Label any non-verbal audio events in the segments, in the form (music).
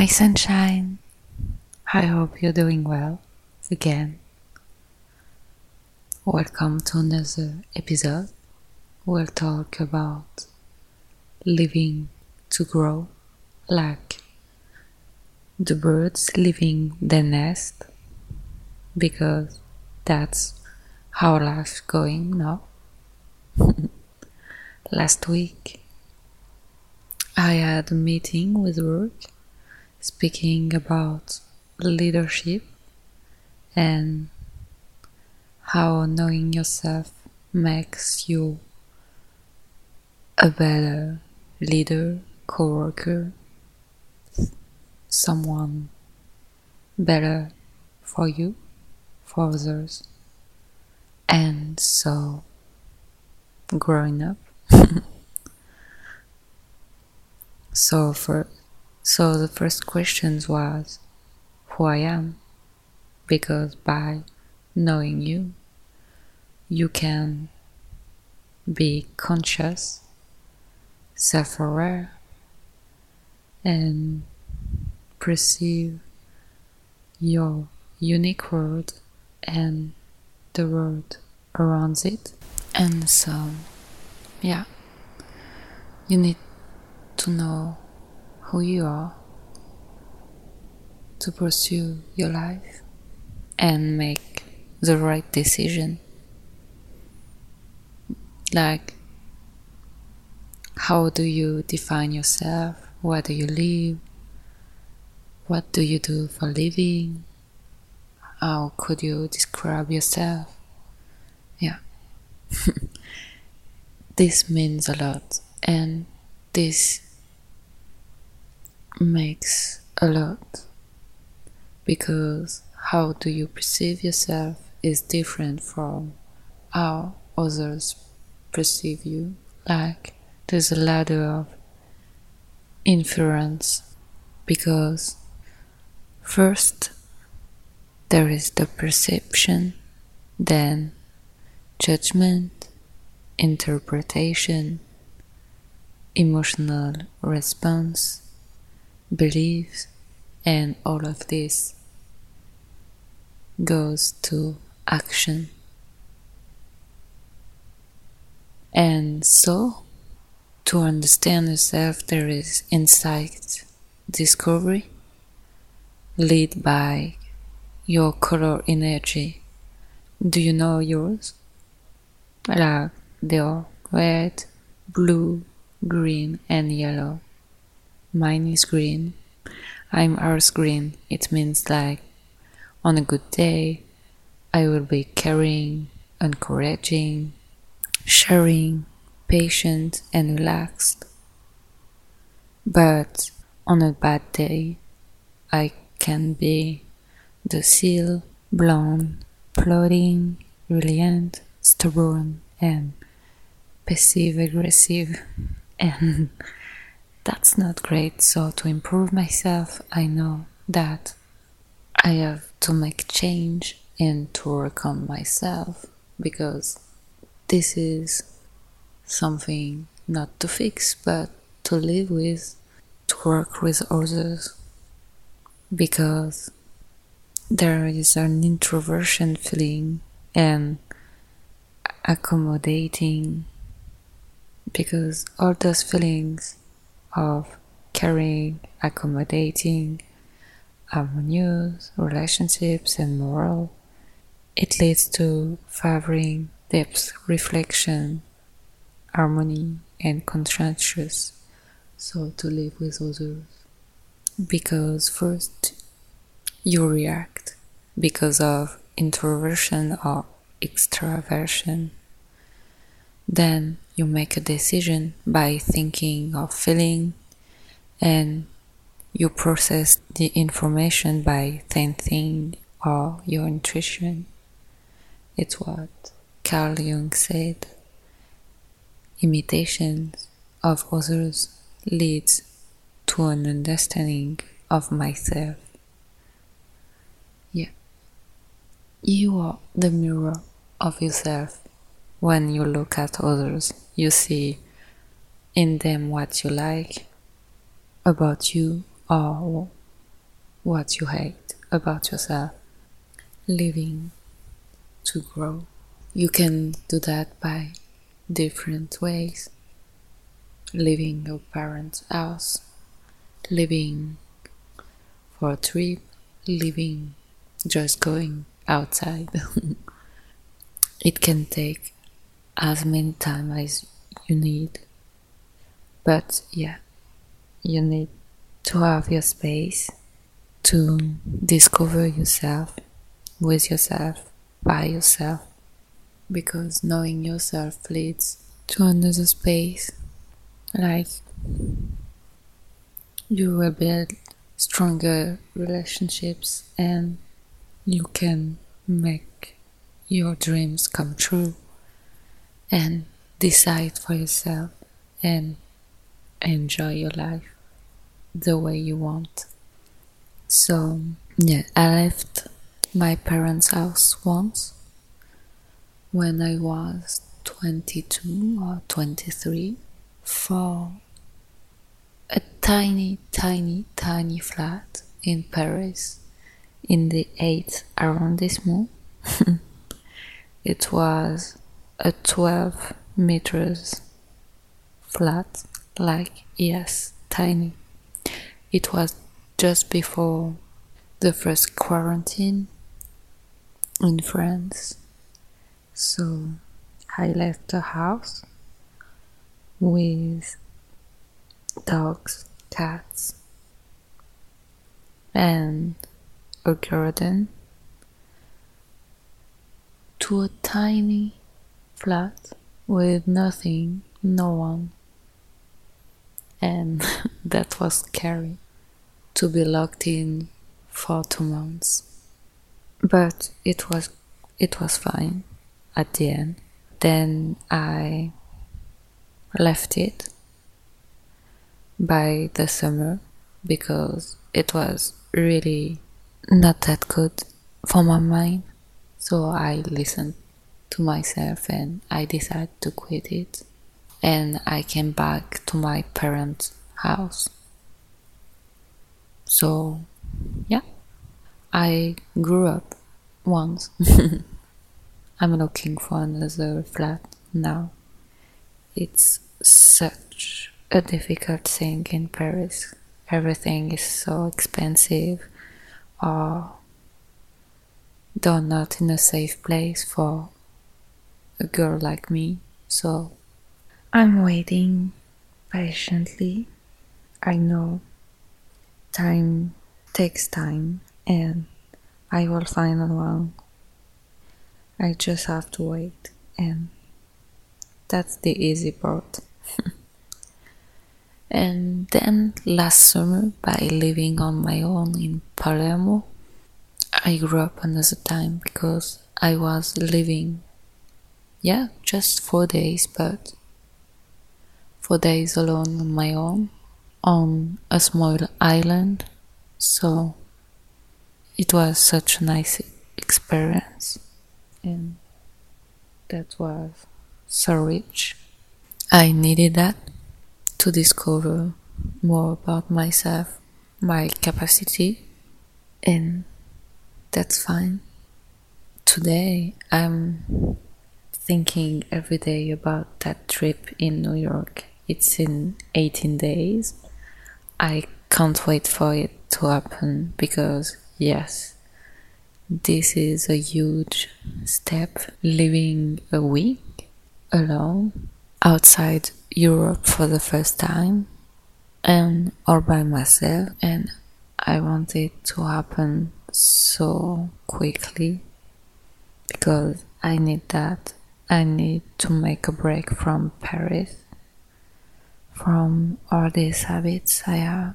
Hi, sunshine. I hope you're doing well again. Welcome to another episode. We'll talk about living to grow, like the birds leaving their nest, because that's how life's going now. (laughs) Last week, I had a meeting with work speaking about leadership and how knowing yourself makes you a better leader, co-worker, someone better for you, for others, and so growing up. (laughs) so for so the first question was who I am? Because by knowing you you can be conscious, self-aware and perceive your unique world and the world around it. And so yeah you need to know who you are to pursue your life and make the right decision. Like how do you define yourself? Where do you live? What do you do for living? How could you describe yourself? Yeah. (laughs) This means a lot. And this makes a lot. Because how do you perceive yourself is different from how others perceive you. Like there's a ladder of inference because first there is the perception then judgment interpretation emotional response beliefs and all of this goes to action. And so to understand yourself there is insight discovery led by your color energy. Do you know yours? Like they are red blue green and yellow mine is green. I'm earth green. It means like on a good day i will be caring encouraging sharing patient and relaxed. But on a bad day i can be docile blonde plodding brilliant stubborn and passive aggressive (laughs) and that's not great. So to improve myself i know that i have to make change and to work on myself because this is something not to fix but to live with to work with others because there is an introversion feeling and accommodating because all those feelings of caring, accommodating, um, harmonious relationships and moral, it leads to favoring depth, reflection, harmony, and conscientious. So to live with others. Because first you react because of introversion or extraversion. Then you make a decision by thinking or feeling, and you process the information by thinking or your intuition. It's what Carl Jung said. Imitations of others leads to an understanding of myself. Yeah. You are the mirror of yourself. When you look at others, you see in them what you like about you or what you hate about yourself. Living to grow. You can do that by different ways. Leaving your parents' house, living for a trip, living just going outside. (laughs) it can take as many time as you need. But yeah, you need to have your space to discover yourself with yourself, by yourself, because knowing yourself leads to another space. Like you will build stronger relationships and you can make your dreams come true and decide for yourself and enjoy your life the way you want. So, yeah, I left my parents' house once when I was 22 or 23 for a tiny, tiny, tiny flat in Paris in the 8th arrondissement. (laughs) it was a 12 meters flat, like, yes, tiny. It was just before the first quarantine in France. So I left the house with dogs, cats, and a garden to a tiny flat with nothing, no one. And (laughs) that was scary to be locked in for two months. But it was it was fine at the end. Then I left it by the summer because it was really not that good for my mind. So I listened to myself and I decided to quit it. And I came back to my parents' house. So, yeah, I grew up once. (laughs) I'm looking for another flat now. It's such a difficult thing in Paris. Everything is so expensive or they're not in a safe place for a girl like me. So I'm waiting patiently. I know time takes time and I will find one I just have to wait, and that's the easy part. (laughs) and then last summer, by living on my own in Palermo, I grew up another time because I was living, yeah, just four days, but four days alone on my own on a small island. So it was such a nice experience and that was so rich. I needed that to discover more about myself, my capacity, and that's fine. Today I'm thinking every day about that trip in New York. It's in 18 days. I can't wait for it to happen because, yes, this is a huge step living a week alone outside Europe for the first time and all by myself and I want it to happen so quickly because I need that. I need to make a break from Paris, from all these habits I have,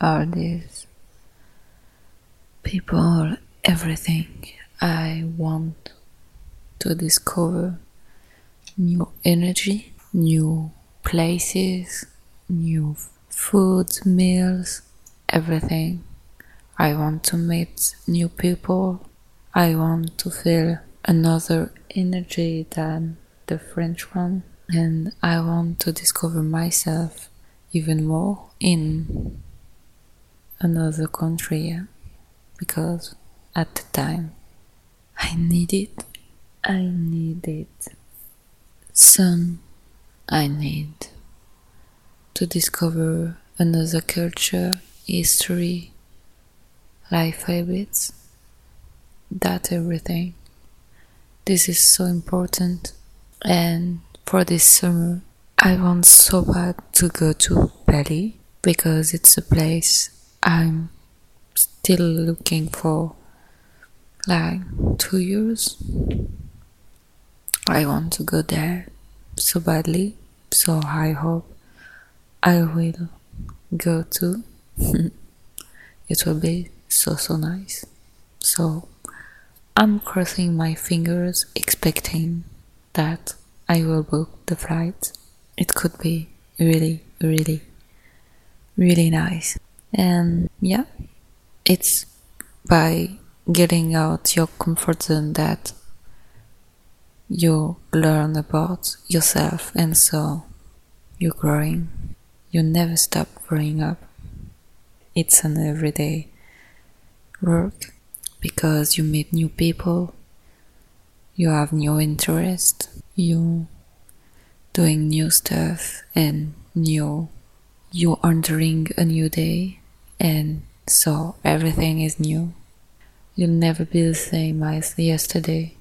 all these people everything. I want to discover new energy, new places, new food, meals, everything. I want to meet new people. I want to feel another energy than the French one. And I want to discover myself even more in another country because at the time I need it. I need it. Some I need to discover another culture, history, life habits, that everything. This is so important. And for this summer, I want so bad to go to Bali because it's a place I'm still looking for like two years. I want to go there so badly, so I hope I will go to. (laughs) it will be so so nice. So I'm crossing my fingers, expecting that I will book the flight it could be really, really, really nice. And yeah, it's by getting out your comfort zone that you learn about yourself and so you're growing. You never stop growing up. It's an everyday work because you meet new people, you have new interests, you doing new stuff and new you're entering a new day and so everything is new. You'll never be the same as yesterday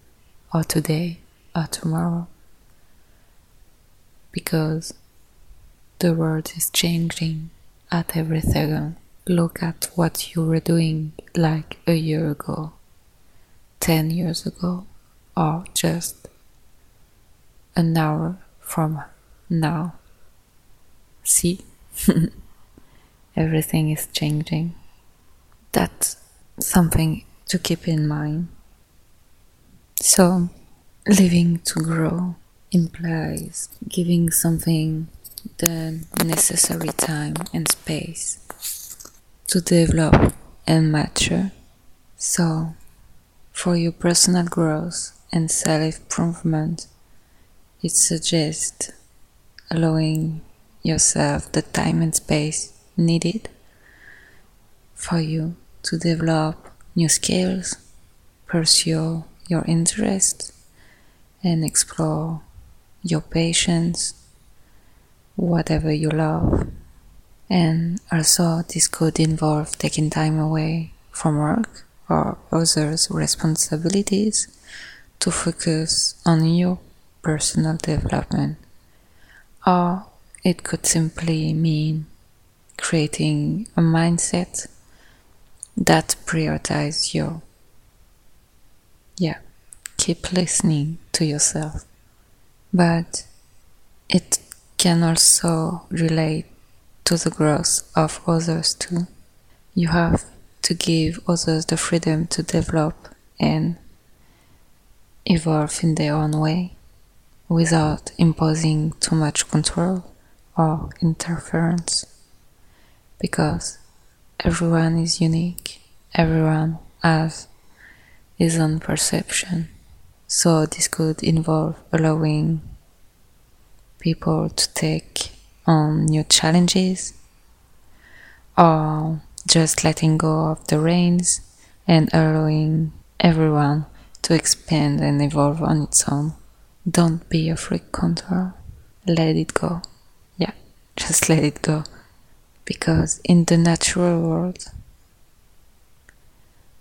or today or tomorrow because the world is changing at every second look at what you were doing like a year ago 10 years ago or just an hour from now. See? (laughs) Everything is changing. That's something to keep in mind. So, living to grow implies giving something the necessary time and space to develop and mature. So, for your personal growth and self improvement, it suggests allowing yourself the time and space needed for you to develop new skills, pursue your interests, and explore your passions, whatever you love. And also, this could involve taking time away from work or others' responsibilities to focus on your personal development, or it could simply mean creating a mindset that prioritizes you. Yeah, keep listening to yourself. But it can also relate to the growth of others too. You have to give others the freedom to develop and evolve in their own way without imposing too much control or interference. Because everyone is unique, everyone has his own perception. So, this could involve allowing people to take on new challenges or just letting go of the reins and allowing everyone to expand and evolve on its own. Don't be a freak control. Let it go. Yeah, (laughs) just let it go. Because in the natural world,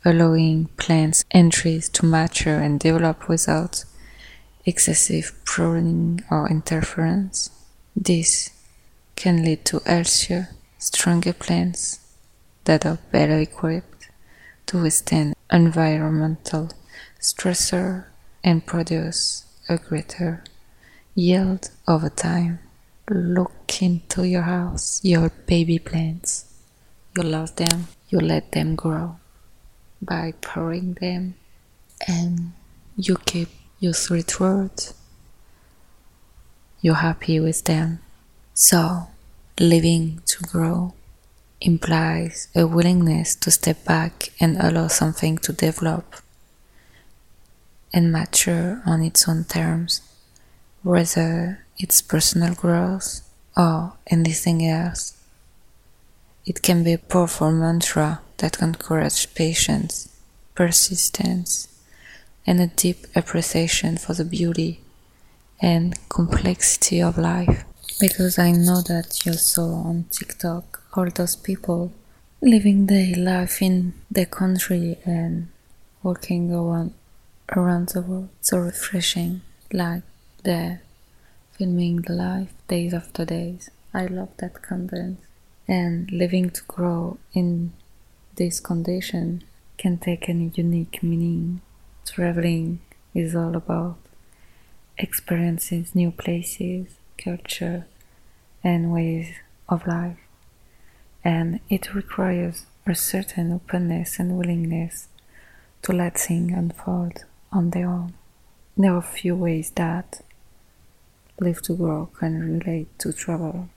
allowing plants and trees to mature and develop without excessive pruning or interference, this can lead to healthier, stronger plants that are better equipped to withstand environmental stressor and produce a greater yield over time. Look into your house, your baby plants. You love them, you let them grow by pouring them, and you keep your sweet words. You're happy with them. So, living to grow implies a willingness to step back and allow something to develop and mature on its own terms, whether it's personal growth or anything else. it can be a powerful mantra that encourages patience, persistence, and a deep appreciation for the beauty and complexity of life. Because I know that you saw on TikTok all those people living their life in the country and walking around around the world. So refreshing like they're filming the life days after days. I love that content. And living to grow in this condition can take a unique meaning. Traveling is all about experiences new places culture and ways of life and it requires a certain openness and willingness to let things unfold on their own. There are few ways that Live to Grow can relate to travel.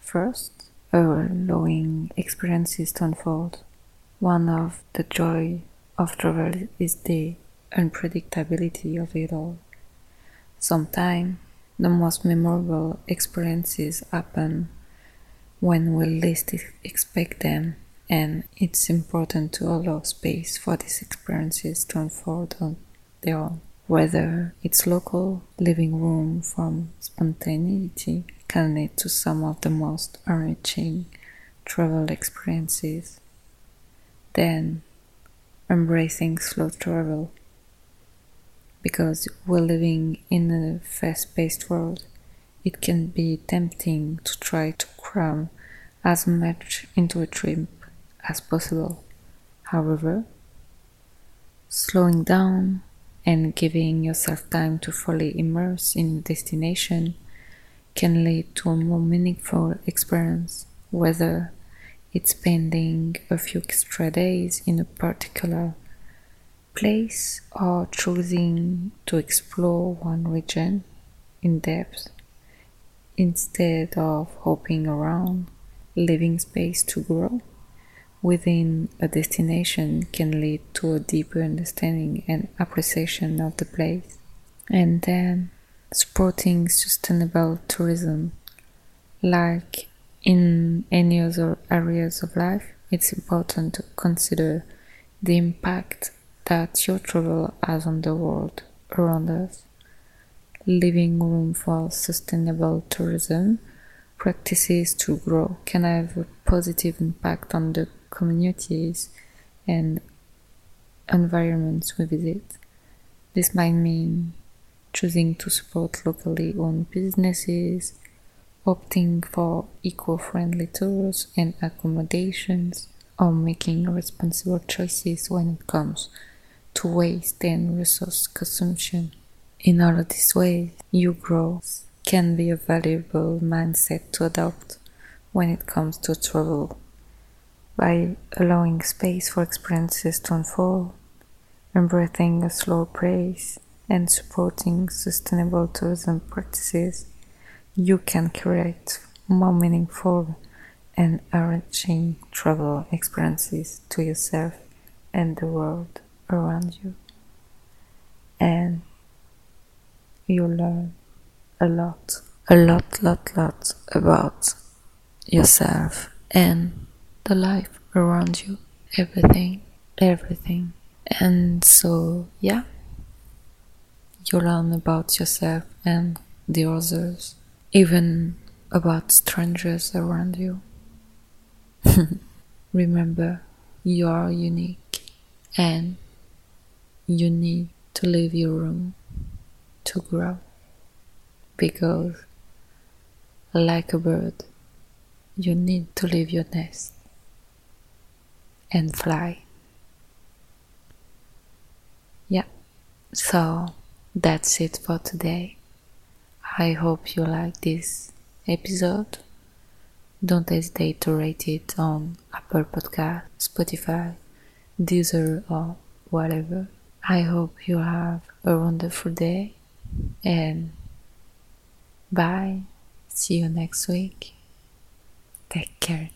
First, allowing experiences to unfold. One of the joy of travel is the unpredictability of it all. Sometimes the most memorable experiences happen when we least expect them, and it's important to allow space for these experiences to unfold on their own. Whether it's local, living room from spontaneity can lead to some of the most enriching travel experiences. Then, embracing slow travel. Because we're living in a fast paced world, it can be tempting to try to cram as much into a trip as possible. However, slowing down and giving yourself time to fully immerse in a destination can lead to a more meaningful experience, whether it's spending a few extra days in a particular place or choosing to explore one region in depth instead of hopping around, leaving space to grow within a destination can lead to a deeper understanding and appreciation of the place. And then supporting sustainable tourism, like in any other areas of life, it's important to consider the impact that your travel has on the world around us leaving room for sustainable tourism practices to grow can have a positive impact on the communities and environments we visit. This might mean choosing to support locally owned businesses, opting for eco friendly tours and accommodations, or making responsible choices when it comes to waste and resource consumption. In all of these ways, your growth can be a valuable mindset to adopt when it comes to travel. By allowing space for experiences to unfold, embracing a slow pace, and supporting sustainable tourism practices, you can create more meaningful and enriching travel experiences to yourself and the world around you. And you learn a lot, a lot, lot, lot about yourself and the life around you, everything, everything. And so, yeah, you learn about yourself and the others, even about strangers around you. (laughs) Remember, you are unique and you need to leave your room to grow because, like a bird, you need to leave your nest and fly. Yeah, so that's it for today. I hope you like this episode. Don't hesitate to rate it on Apple Podcast, Spotify, Deezer, or whatever. I hope you have a wonderful day and bye. See you next week. Take care.